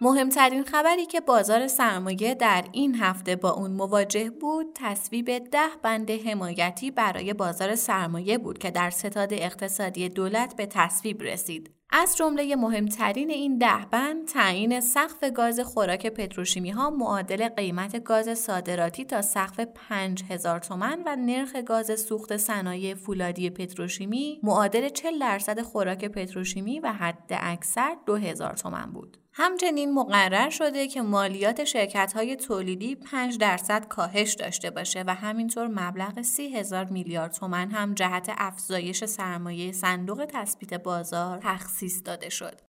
مهمترین خبری که بازار سرمایه در این هفته با اون مواجه بود تصویب ده بند حمایتی برای بازار سرمایه بود که در ستاد اقتصادی دولت به تصویب رسید. از جمله مهمترین این ده بند تعیین سقف گاز خوراک پتروشیمی ها معادل قیمت گاز صادراتی تا سقف 5000 تومن و نرخ گاز سوخت صنایع فولادی پتروشیمی معادل 40 درصد خوراک پتروشیمی و حد اکثر 2000 تومن بود. همچنین مقرر شده که مالیات شرکت های تولیدی 5 درصد کاهش داشته باشه و همینطور مبلغ 30 هزار میلیارد تومن هم جهت افزایش سرمایه صندوق تثبیت بازار تخصیص داده شد.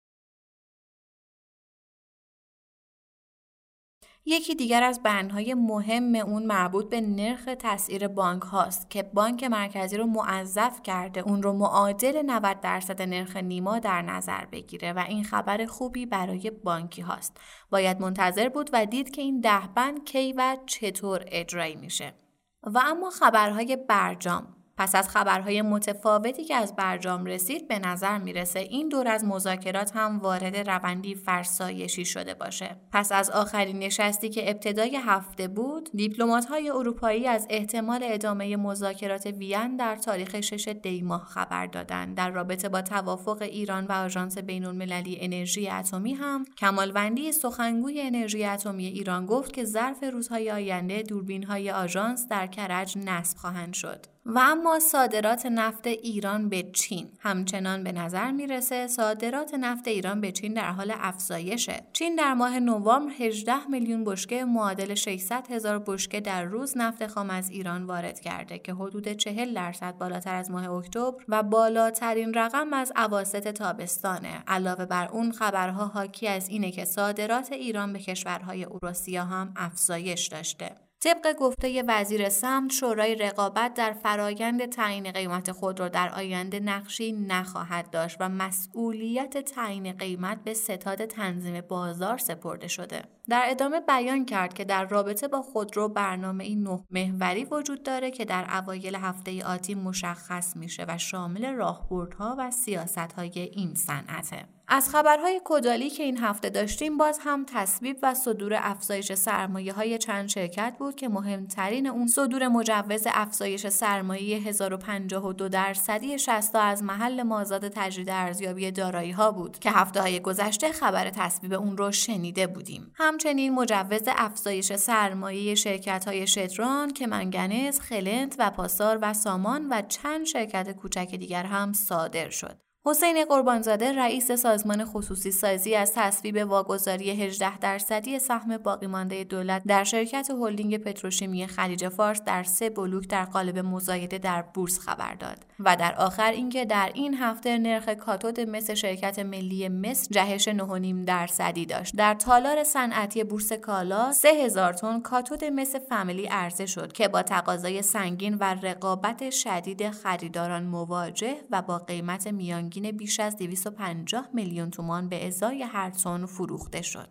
یکی دیگر از بندهای مهم اون مربوط به نرخ تسعیر بانک هاست که بانک مرکزی رو معذف کرده اون رو معادل 90 درصد نرخ نیما در نظر بگیره و این خبر خوبی برای بانکی هاست. باید منتظر بود و دید که این ده بند کی و چطور اجرایی میشه. و اما خبرهای برجام. پس از خبرهای متفاوتی که از برجام رسید به نظر می‌رسه این دور از مذاکرات هم وارد روندی فرسایشی شده باشه. پس از آخرین نشستی که ابتدای هفته بود دیپلمات های اروپایی از احتمال ادامه مذاکرات وین در تاریخ 6 دی ماه خبر دادند. در رابطه با توافق ایران و آژانس بین المللی انرژی اتمی هم کمالوندی سخنگوی انرژی اتمی ایران گفت که ظرف روزهای آینده دوربین های آژانس در کرج نصب خواهند شد. و اما صادرات نفت ایران به چین. همچنان به نظر می‌رسه صادرات نفت ایران به چین در حال افزایشه. چین در ماه نوامبر 18 میلیون بشکه معادل 600 هزار بشکه در روز نفت خام از ایران وارد کرده که حدود 40 درصد بالاتر از ماه اکتبر و بالاترین رقم از اواسط تابستانه. علاوه بر اون خبرها حاکی از اینه که صادرات ایران به کشورهای اروسیا هم افزایش داشته. طبق گفته وزیر سمت شورای رقابت در فرایند تعیین قیمت خودرو در آینده نقشی نخواهد داشت و مسئولیت تعیین قیمت به ستاد تنظیم بازار سپرده شده. در ادامه بیان کرد که در رابطه با خودرو برنامه این نه محوری وجود داره که در اوایل هفته آتی مشخص میشه و شامل راهبردها و سیاستهای این صنعته. از خبرهای کدالی که این هفته داشتیم باز هم تصویب و صدور افزایش سرمایه های چند شرکت بود که مهمترین اون صدور مجوز افزایش سرمایه 1052 درصدی 60 از محل مازاد تجدید ارزیابی دارایی ها بود که هفته های گذشته خبر تصویب اون رو شنیده بودیم همچنین مجوز افزایش سرمایه شرکت های شتران که منگنز، خلنت و پاسار و سامان و چند شرکت کوچک دیگر هم صادر شد. حسین قربانزاده رئیس سازمان خصوصی سازی از تصویب واگذاری 18 درصدی سهم باقی مانده دولت در شرکت هلدینگ پتروشیمی خلیج فارس در سه بلوک در قالب مزایده در بورس خبر داد و در آخر اینکه در این هفته نرخ کاتود مس شرکت ملی مس جهش 9.5 درصدی داشت. در تالار صنعتی بورس کالا 3000 تن کاتود مس فامیلی عرضه شد که با تقاضای سنگین و رقابت شدید خریداران مواجه و با قیمت میان بیش از 250 میلیون تومان به ازای هر تن فروخته شد.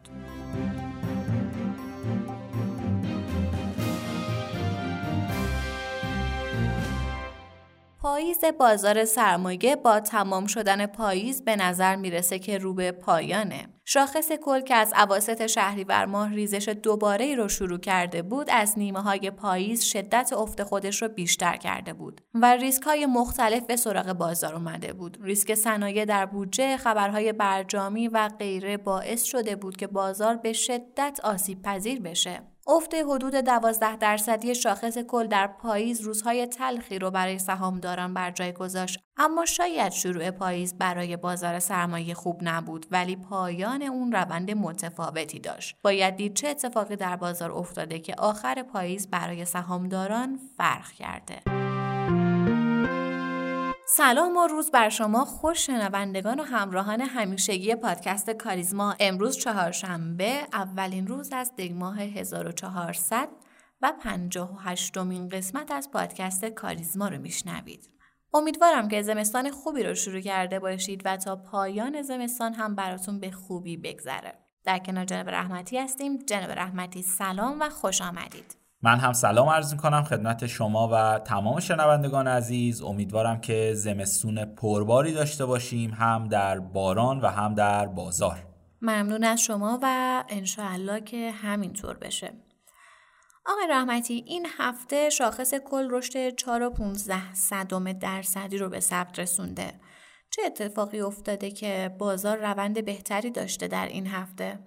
پاییز بازار سرمایه با تمام شدن پاییز به نظر می‌رسه که رو به پایانه. شاخص کل که از عواست شهریور ماه ریزش دوباره ای رو شروع کرده بود از نیمه های پاییز شدت افت خودش رو بیشتر کرده بود و ریسک های مختلف به سراغ بازار اومده بود ریسک صنایع در بودجه خبرهای برجامی و غیره باعث شده بود که بازار به شدت آسیب پذیر بشه افت حدود 12 درصدی شاخص کل در پاییز روزهای تلخی رو برای سهامداران بر جای گذاشت. اما شاید شروع پاییز برای بازار سرمایه خوب نبود ولی پایان اون روند متفاوتی داشت. باید دید چه اتفاقی در بازار افتاده که آخر پاییز برای سهامداران فرق کرده. سلام و روز بر شما خوش شنوندگان و همراهان همیشگی پادکست کاریزما امروز چهارشنبه اولین روز از دیماه 1400 و 58 مین قسمت از پادکست کاریزما رو میشنوید امیدوارم که زمستان خوبی رو شروع کرده باشید و تا پایان زمستان هم براتون به خوبی بگذره. در کنار جناب رحمتی هستیم. جناب رحمتی سلام و خوش آمدید. من هم سلام عرض کنم خدمت شما و تمام شنوندگان عزیز. امیدوارم که زمستون پرباری داشته باشیم هم در باران و هم در بازار. ممنون از شما و انشاءالله که همینطور بشه. آقای رحمتی این هفته شاخص کل رشد 4.15 صدم درصدی رو به ثبت رسونده. چه اتفاقی افتاده که بازار روند بهتری داشته در این هفته؟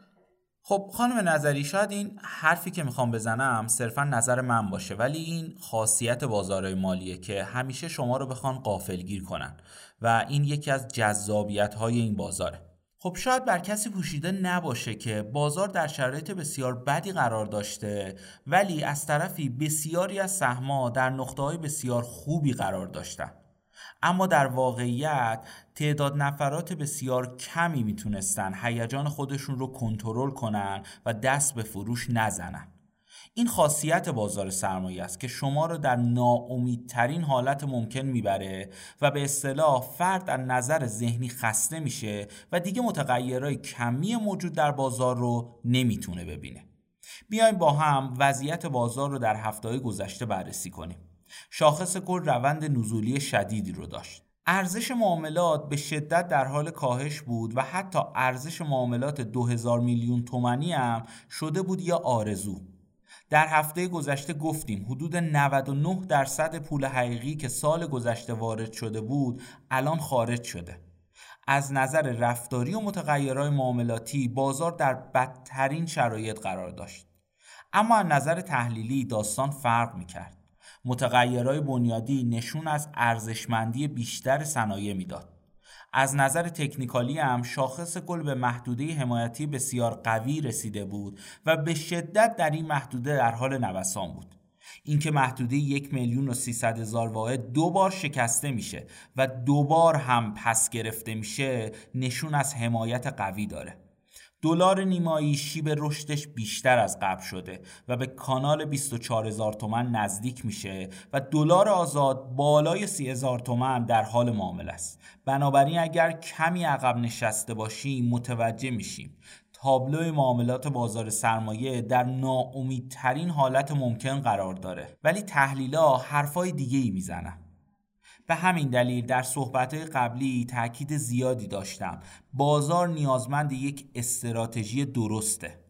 خب خانم نظری شاید این حرفی که می‌خوام بزنم صرفا نظر من باشه ولی این خاصیت بازارهای مالیه که همیشه شما رو بخوان قافلگیر کنن و این یکی از جذابیت های این بازاره. خب شاید بر کسی پوشیده نباشه که بازار در شرایط بسیار بدی قرار داشته ولی از طرفی بسیاری از سهم‌ها در نقطه‌های بسیار خوبی قرار داشتن. اما در واقعیت تعداد نفرات بسیار کمی می‌تونستن هیجان خودشون رو کنترل کنن و دست به فروش نزنن. این خاصیت بازار سرمایه است که شما رو در ناامیدترین حالت ممکن می‌بره و به اصطلاح فرد از نظر ذهنی خسته میشه و دیگه متغیرهای کمی موجود در بازار رو نمی‌تونه ببینه. بیایم با هم وضعیت بازار رو در هفته گذشته بررسی کنیم. شاخص کل روند نزولی شدیدی رو داشت. ارزش معاملات به شدت در حال کاهش بود و حتی ارزش معاملات 2000 میلیون تومانی هم شده بود یا آرزو. در هفته گذشته گفتیم حدود 99 درصد پول حقیقی که سال گذشته وارد شده بود الان خارج شده. از نظر رفتاری و متغیرهای معاملاتی بازار در بدترین شرایط قرار داشت. اما از نظر تحلیلی داستان فرق می کرد متغیرهای بنیادی نشون از ارزشمندی بیشتر صنایع می‌داد. از نظر تکنیکالی هم شاخص گل به محدوده حمایتی بسیار قوی رسیده بود و به شدت در این محدوده در حال نوسان بود. اینکه محدوده یک میلیون و سیصد هزار واحد دو بار شکسته میشه و دو بار هم پس گرفته میشه نشون از حمایت قوی داره. دلار نیمایی شیب رشدش بیشتر از قبل شده و به کانال 24 هزار تومن نزدیک میشه و دلار آزاد بالای 30 هزار تومن در حال معامله است. بنابراین اگر کمی عقب نشسته باشیم متوجه میشیم. تابلو معاملات بازار سرمایه در ناامیدترین حالت ممکن قرار داره. ولی تحلیلا حرفای دیگه ای می‌زنن. به همین دلیل در صحبت قبلی تاکید زیادی داشتم بازار نیازمند یک استراتژی درسته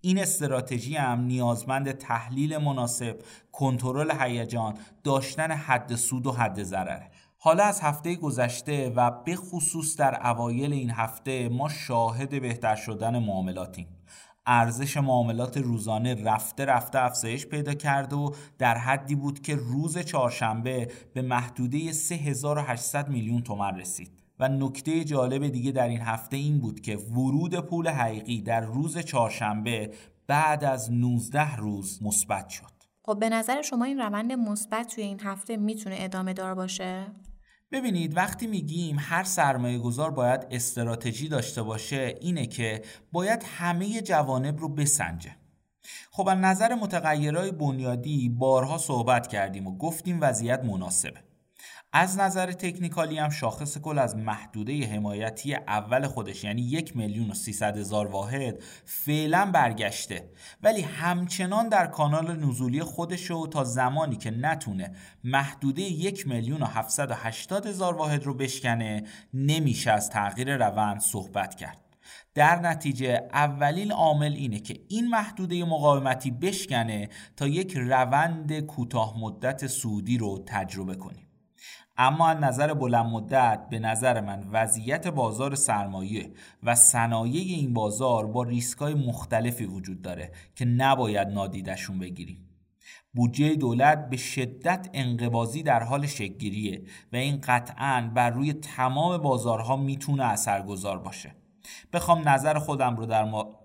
این استراتژی هم نیازمند تحلیل مناسب، کنترل هیجان، داشتن حد سود و حد ضرره. حالا از هفته گذشته و به خصوص در اوایل این هفته ما شاهد بهتر شدن معاملاتیم. ارزش معاملات روزانه رفته رفته افزایش پیدا کرد و در حدی بود که روز چهارشنبه به محدوده 3800 میلیون تومن رسید و نکته جالب دیگه در این هفته این بود که ورود پول حقیقی در روز چهارشنبه بعد از 19 روز مثبت شد. خب به نظر شما این روند مثبت توی این هفته می‌تونه ادامه دار باشه؟ ببینید وقتی میگیم هر سرمایه گذار باید استراتژی داشته باشه اینه که باید همه جوانب رو بسنجه. خب از نظر متغیرهای بنیادی بارها صحبت کردیم و گفتیم وضعیت مناسبه. از نظر تکنیکالی هم شاخص کل از محدوده حمایتی اول خودش یعنی یک میلیون و سیصد هزار واحد فعلا برگشته. ولی همچنان در کانال نزولی خودش و تا زمانی که نتونه محدوده یک میلیون و هفتصد و هشتاد هزار واحد رو بشکنه نمیشه از تغییر روند صحبت کرد. در نتیجه اولین عامل اینه که این محدوده مقاومتی بشکنه تا یک روند کوتاه مدت سودی رو تجربه کنیم. اما از نظر بلند مدت به نظر من وضعیت بازار سرمایه و صنایع این بازار با ریسکای مختلفی وجود داره که نباید نادیدشون بگیریم. بودجه دولت به شدت انقبازی در حال شکلگیریه و این قطعا بر روی تمام بازارها می‌تونه اثرگذار باشه. بخوام نظر خودم رو در ما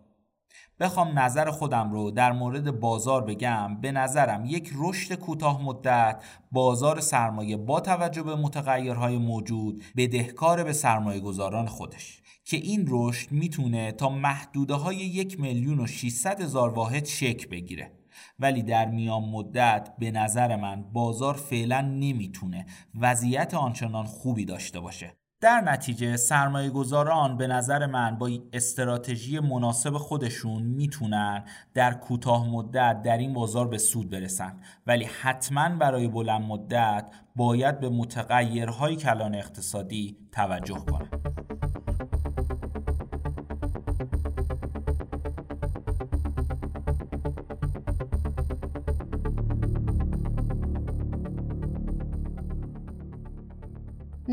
بخوام نظر خودم رو در مورد بازار بگم. به نظرم یک رشد کوتاه مدت بازار سرمایه با توجه به متغیرهای موجود بدهکار به سرمایه گذاران خودش. که این رشد می‌تونه تا محدوده های یک میلیون و 600 هزار واحد شک بگیره. ولی در میان مدت به نظر من بازار فعلا نمی‌تونه وضعیت آنچنان خوبی داشته باشه. در نتیجه سرمایه گذاران به نظر من با استراتژی مناسب خودشون می‌تونن در کوتاه مدت در این بازار به سود برسن. ولی حتما برای بلند مدت باید به متغیرهای کلان اقتصادی توجه کنن.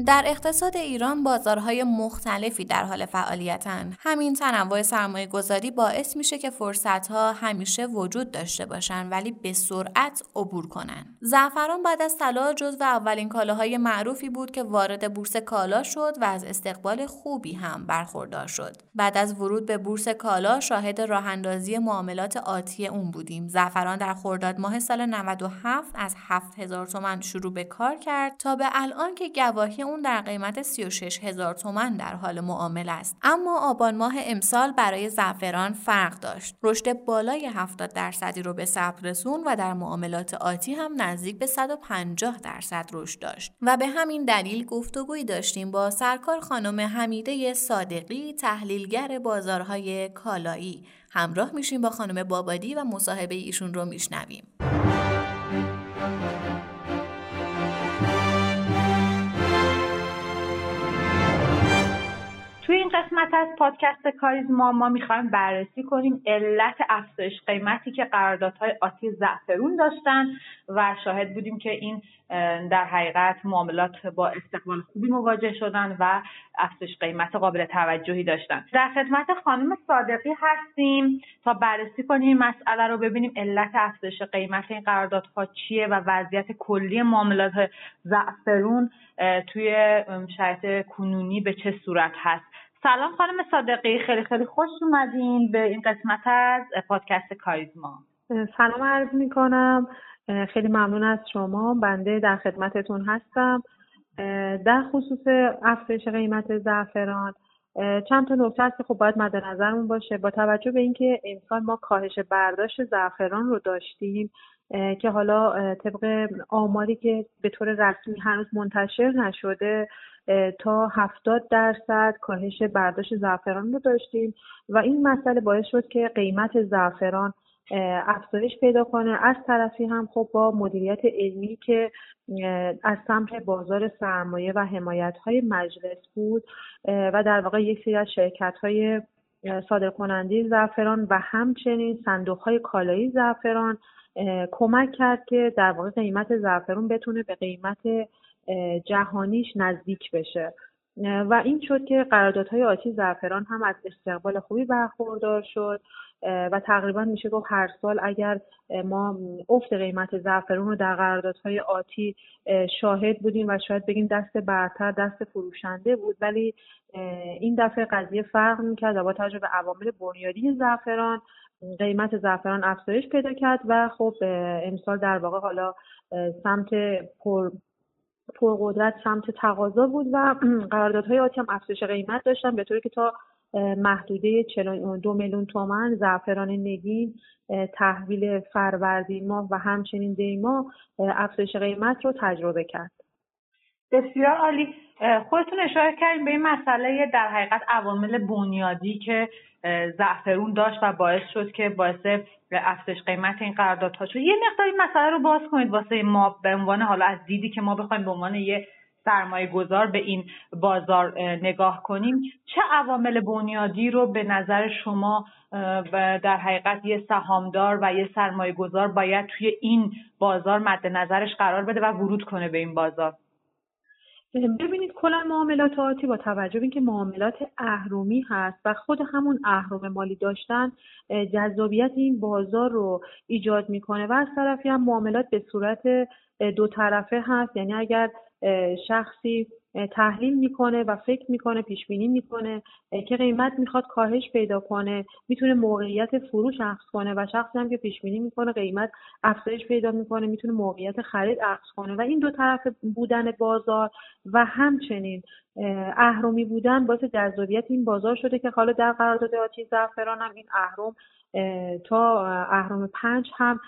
در اقتصاد ایران بازارهای مختلفی در حال فعالیتن. همین تنوع سرمایه گذاری باعث میشه که فرصتها همیشه وجود داشته باشن ولی به سرعت عبور کنن. زعفران بعد از طلا جزو اولین کالاهای معروفی بود که وارد بورس کالا شد و از استقبال خوبی هم برخوردار شد. بعد از ورود به بورس کالا شاهد راه اندازی معاملات آتی اون بودیم. زعفران در خرداد ماه سال 97 از 7000 تومان شروع به کار کرد تا به الان که گواهی اون در قیمت 36 هزار تومن در حال معامله است. اما آبان ماه امسال برای زعفران فرق داشت. رشد بالای 70 درصدی رو به ثبت رسون و در معاملات آتی هم نزدیک به 150 درصد رشد داشت. و به همین دلیل گفتگویی داشتیم با سرکار خانم حمیده صادقی تحلیلگر بازارهای کالایی. همراه میشیم با خانم بابادی و مصاحبه ایشون رو میشنویم. این قسمت از پادکست کاریزما ما می‌خوایم بررسی کنیم علت افزایش قیمتی که قراردادهای آتی زعفرون داشتن و شاهد بودیم که این در حقیقت معاملات با استقبال خوبی مواجه شدن و افزایش قیمت قابل توجهی داشتن. در خدمت خانم صادقی هستیم. تا بررسی کنیم مسئله رو ببینیم علت افزایش قیمت این قراردادها چیه و وضعیت کلی معاملات زعفرون توی شرایط کنونی به چه صورت هست. سلام خانم صادقی خیلی خیلی خوش اومدین به این قسمت از پادکست کاریزما. سلام عرض می کنم خیلی ممنون از شما. بنده در خدمتتون هستم. در خصوص افزایش قیمت زعفران چند تا نکته هست که خب باید مد نظرمون باشه. با توجه به اینکه امسال ما کاهش برداشت زعفران رو داشتیم که حالا طبق آماری که به طور رسمی هنوز منتشر نشده تا هفتاد درصد کاهش برداشت زعفران رو داشتیم و این مسئله باعث شد که قیمت زعفران افزایش پیدا کنه. از طرفی هم خب با مدیریت علمی که از سمت بازار سرمایه و حمایت های مجلس بود و در واقع یک سری از شرکت های صادر کننده زعفران و همچنین صندوق های کالایی زعفران کمک کرد که در واقع قیمت زعفران بتونه به قیمت جهانیش نزدیک بشه. و این شد که قراردادهای آتی زعفران هم از استقبال خوبی برخوردار شد. و تقریبا میشه گفت هر سال اگر ما افت قیمت زعفرون رو در قراردادهای آتی شاهد بودیم و شاید بگیم دست برتر دست فروشنده بود ولی این دفعه قضیه فرق می‌کرد و با توجه به عوامل بنیادی زعفران قیمت زعفران افزایش پیدا کرد و خب امسال در واقع حالا سمت پر پرقدرت سمت تقاضا بود و قراردادهای آتی هم افزایش قیمت داشتن به طوری که تا محدوده دو میلیون تومن زعفران نگین تحویل فروردین ماه و همچنین دیما افزایش قیمت رو تجربه کرد. بسیار عالی. خودتون اشاره کردیم به این مسئله در حقیقت عوامل بنیادی که زعفرون داشت و باعث شد که باعث افزایش قیمت این قراردادها شد. یه مقدار این مسئله رو باز کنید واسه ما به عنوان حالا از دیدی که ما بخوایم به عنوان یه سرمایه گذار به این بازار نگاه کنیم. چه عوامل بنیادی رو به نظر شما در حقیقت یه سهامدار و یه سرمایه گذار باید توی این بازار مد نظرش قرار بده و ورود کنه به این بازار؟ ببینید کلا معاملات آتی با توجه به اینکه معاملات اهرومی هست و خود همون اهرم مالی داشتن جذابیت این بازار رو ایجاد می‌کنه و از طرفی هم معاملات به صورت دو طرفه هست. یعنی اگر شخصی تحلیل می‌کنه و فکر می‌کنه پیش بینی می‌کنه که قیمت می‌خواد کاهش پیدا کنه می‌تونه موقعیت فروش اخذ کنه و شخصی هم که پیش بینی می‌کنه قیمت افزایش پیدا می‌کنه می‌تونه موقعیت خرید اخذ کنه و این دو طرف بودن بازار و همچنین اهرمی بودن باعث جذابیت این بازار شده که حالا در قرارداد آتی زعفران هم این اهرم تا اهرام پنج هم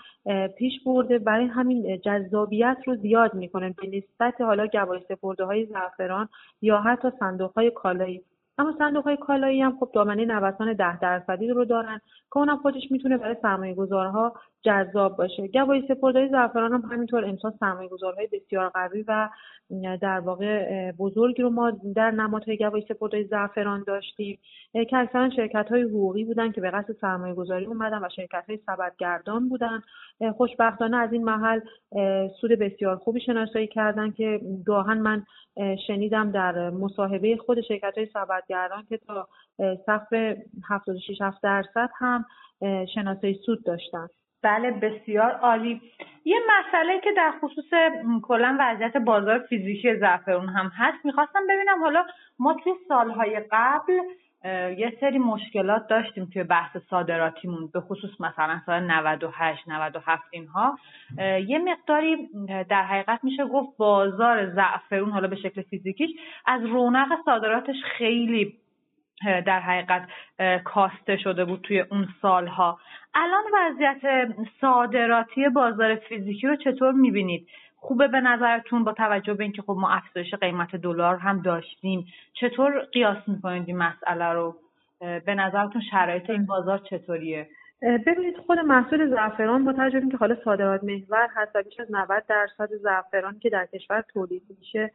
پیش برده. برای همین جذابیت رو زیاد می‌کنه به نسبت حالا گواهی سپرده های زعفران یا حتی صندوق های کالایی. اما صندوق های کالایی هم خب دامنه نوسان ده درصدی رو دارن که اونم خودش می‌تونه برای سرمایه گذارها جذاب باشه. گواهی سپردهای زعفران هم همینطور امسال سرمایه گذارهای بسیار قوی و در واقع بزرگی رو ما در نمادهای گواهی سپردهای زعفران داشتیم که اکثرا شرکت های حقوقی بودن که به قصد سرمایه گذاری اومدن و شرکت های سبدگردان بودن. خوشبختانه از این محل سود بسیار خوبی شناسایی کردن که گاهن من شنیدم در مصاحبه خود شرکت های سبدگردان که تا سقف 76 درصد هم شناسایی سود داشتن. بله بسیار عالی. یه مسئله که در خصوص کلا وضعیت بازار فیزیکی زعفرون هم هست می‌خواستم ببینم حالا ما توی سالهای قبل یه سری مشکلات داشتیم توی بحث صادراتیمون به خصوص مثلا سال 98 97 اینها. یه مقداری در حقیقت میشه گفت بازار زعفرون حالا به شکل فیزیکیش از رونق صادراتش خیلی در حقیقت کاسته شده بود توی اون سالها. الان وضعیت صادراتی بازار فیزیکی رو چطور می‌بینید؟ خوبه به نظرتون با توجه به اینکه خب ما افزایش قیمت دلار هم داشتیم. چطور قیاس می‌کنید این مسئله رو؟ به نظرتون شرایط این بازار چطوریه؟ ببینید خود محصول زعفران با توجه اینکه حالا صادرات محور هست بیش از 90 درصد زعفران که در کشور تولید میشه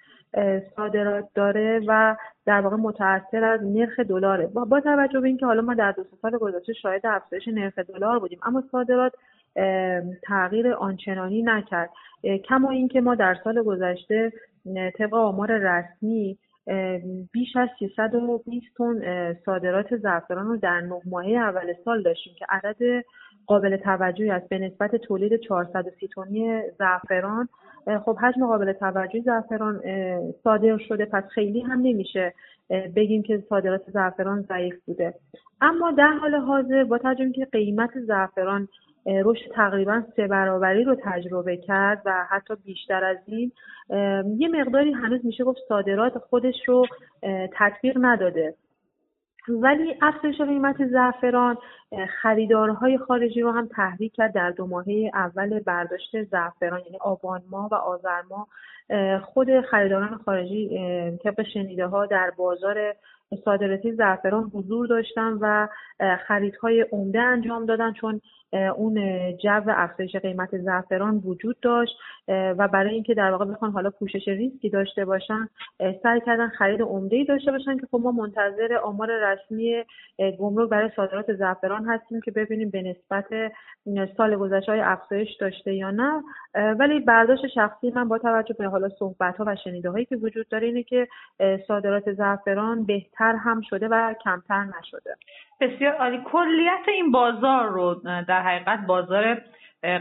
صادرات داره و در واقع متاثر از نرخ دلاره. با, با توجه به اینکه حالا ما در دو سال گذشته شاهد افزایش نرخ دلار بودیم اما صادرات تغییر آنچنانی نکرد. کما اینکه ما در سال گذشته طبق آمار رسمی بیش از 320 تن صادرات زعفران رو در نه ماهه اول سال داشتیم که عدد قابل توجهی است. به نسبت تولید 430 تنی زعفران خب حجم قابل توجهی زعفران صادر شده. پس خیلی هم نمیشه بگیم که صادرات زعفران ضعیف بوده. اما در حال حاضر با توجه که قیمت زعفران رشد تقریبا سه برابری رو تجربه کرد و حتی بیشتر از این یه مقداری هنوز میشه گفت صادرات خودش رو تطبیق نداده. ولی افزایش قیمت زعفران خریدارهای خارجی رو هم تحریک کرد در دو ماهه اول برداشت زعفران یعنی آبان ماه و آذر ماه. خود خریداران خارجی طبق شنیده ها در بازار صادراتی زعفران حضور داشتن و خریدهای عمده انجام دادن چون اون جو افزایش قیمت زعفران وجود داشت و برای اینکه در واقع بخوان حالا پوشش ریسکی داشته باشن سعی کردن خرید عمده ای داشته باشن که خب ما منتظر آمار رسمی گمرک برای صادرات زعفران هستیم که ببینیم به نسبت سال گذشته افزایش داشته یا نه ولی برداشت شخصی من با توجه به حالا صحبت ها و شنیده هایی که وجود داره اینه که صادرات زعفران بهتر هم شده و کمتر نشده. بسیار عالی. کلیت این بازار رو در حقیقت بازار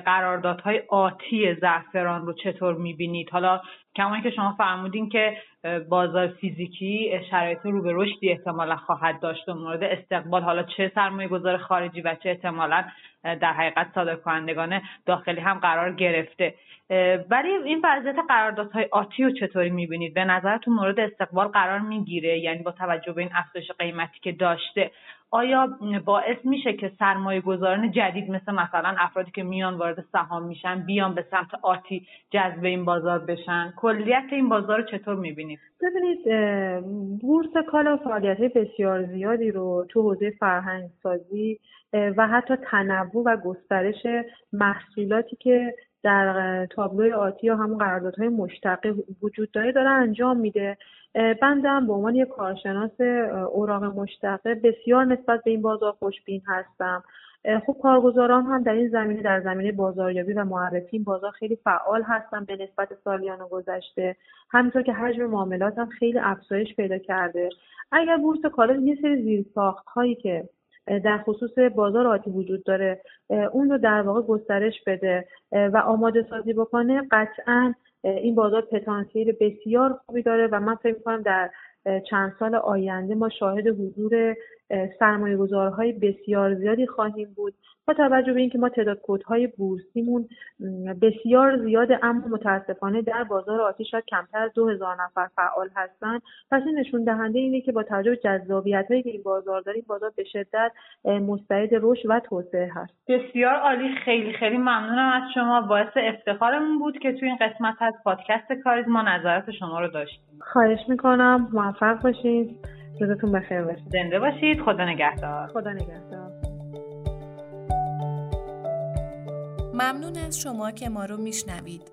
قراردادهای آتی زعفران رو چطور می‌بینید؟ حالا کمایی که شما فرمودین که بازار فیزیکی شرایط رو به رشدی احتمالا خواهد داشت و مورد استقبال حالا چه سرمایه گذار خارجی و چه احتمالا در حقیقت صادر کنندگان داخلی هم قرار گرفته. ولی این وضعیت قراردادهای آتی رو چطوری می‌بینید؟ به نظرتون مورد استقبال قرار می‌گیره؟ یعنی با توجه به این افزایش قیمتی که داشته. آیا باعث میشه که سرمایه گذاران جدید مثل مثلا افرادی که میان وارد سهام میشن بیان به سمت آتی جذب این بازار بشن؟ کلیت این بازار رو چطور می‌بینید ببینید بورس کالا فعالیت بسیار زیادی رو تو حوزه فرهنگ سازی و حتی تنوع و گسترش محصولاتی که در تابلوی آتی یا همون قراردادهای مشتقه وجود داره داره انجام میده. بنده هم به عنوان یک کارشناس اوراق مشتقه بسیار نسبت به این بازار خوشبین هستم. خب کارگزاران هم در این زمینه در زمینه بازاریابی و معرفی این بازار خیلی فعال هستن به نسبت سالیان گذشته. همینطور که حجم معاملات هم خیلی افزایش پیدا کرده. اگر بورس کالا یه سری زیرساخت هایی که در خصوص بازار آتی وجود داره. اون رو در واقع گسترش بده. و آماده سازی بکنه. قطعا این بازار پتانسیل بسیار خوبی داره و من فکر می‌کنم در چند سال آینده ما شاهد حضور سرمایه گذارهای بسیار زیادی خواهیم بود. با توجه به اینکه ما تعداد کودهای بورسیمون بسیار زیاده اما متاسفانه در بازار آتی شاید کمتر از دو هزار نفر فعال هستند. پس این نشون دهنده اینه که با توجه به جذابیت هایی که این بازار داریم بازار به شدت مستعد رشد و توسعه هست. بسیار عالی. خیلی خیلی ممنونم از شما. باعث افتخارمون بود که توی این قسمت از پادکست کاریزما نظرات شما رو داشتیم. خواهش می‌کنم. موفق باشید روزتون بخیر باشید زنده باشید. خدا نگهدار. خدا نگهدار. ممنون از شما که ما رو میشنوید.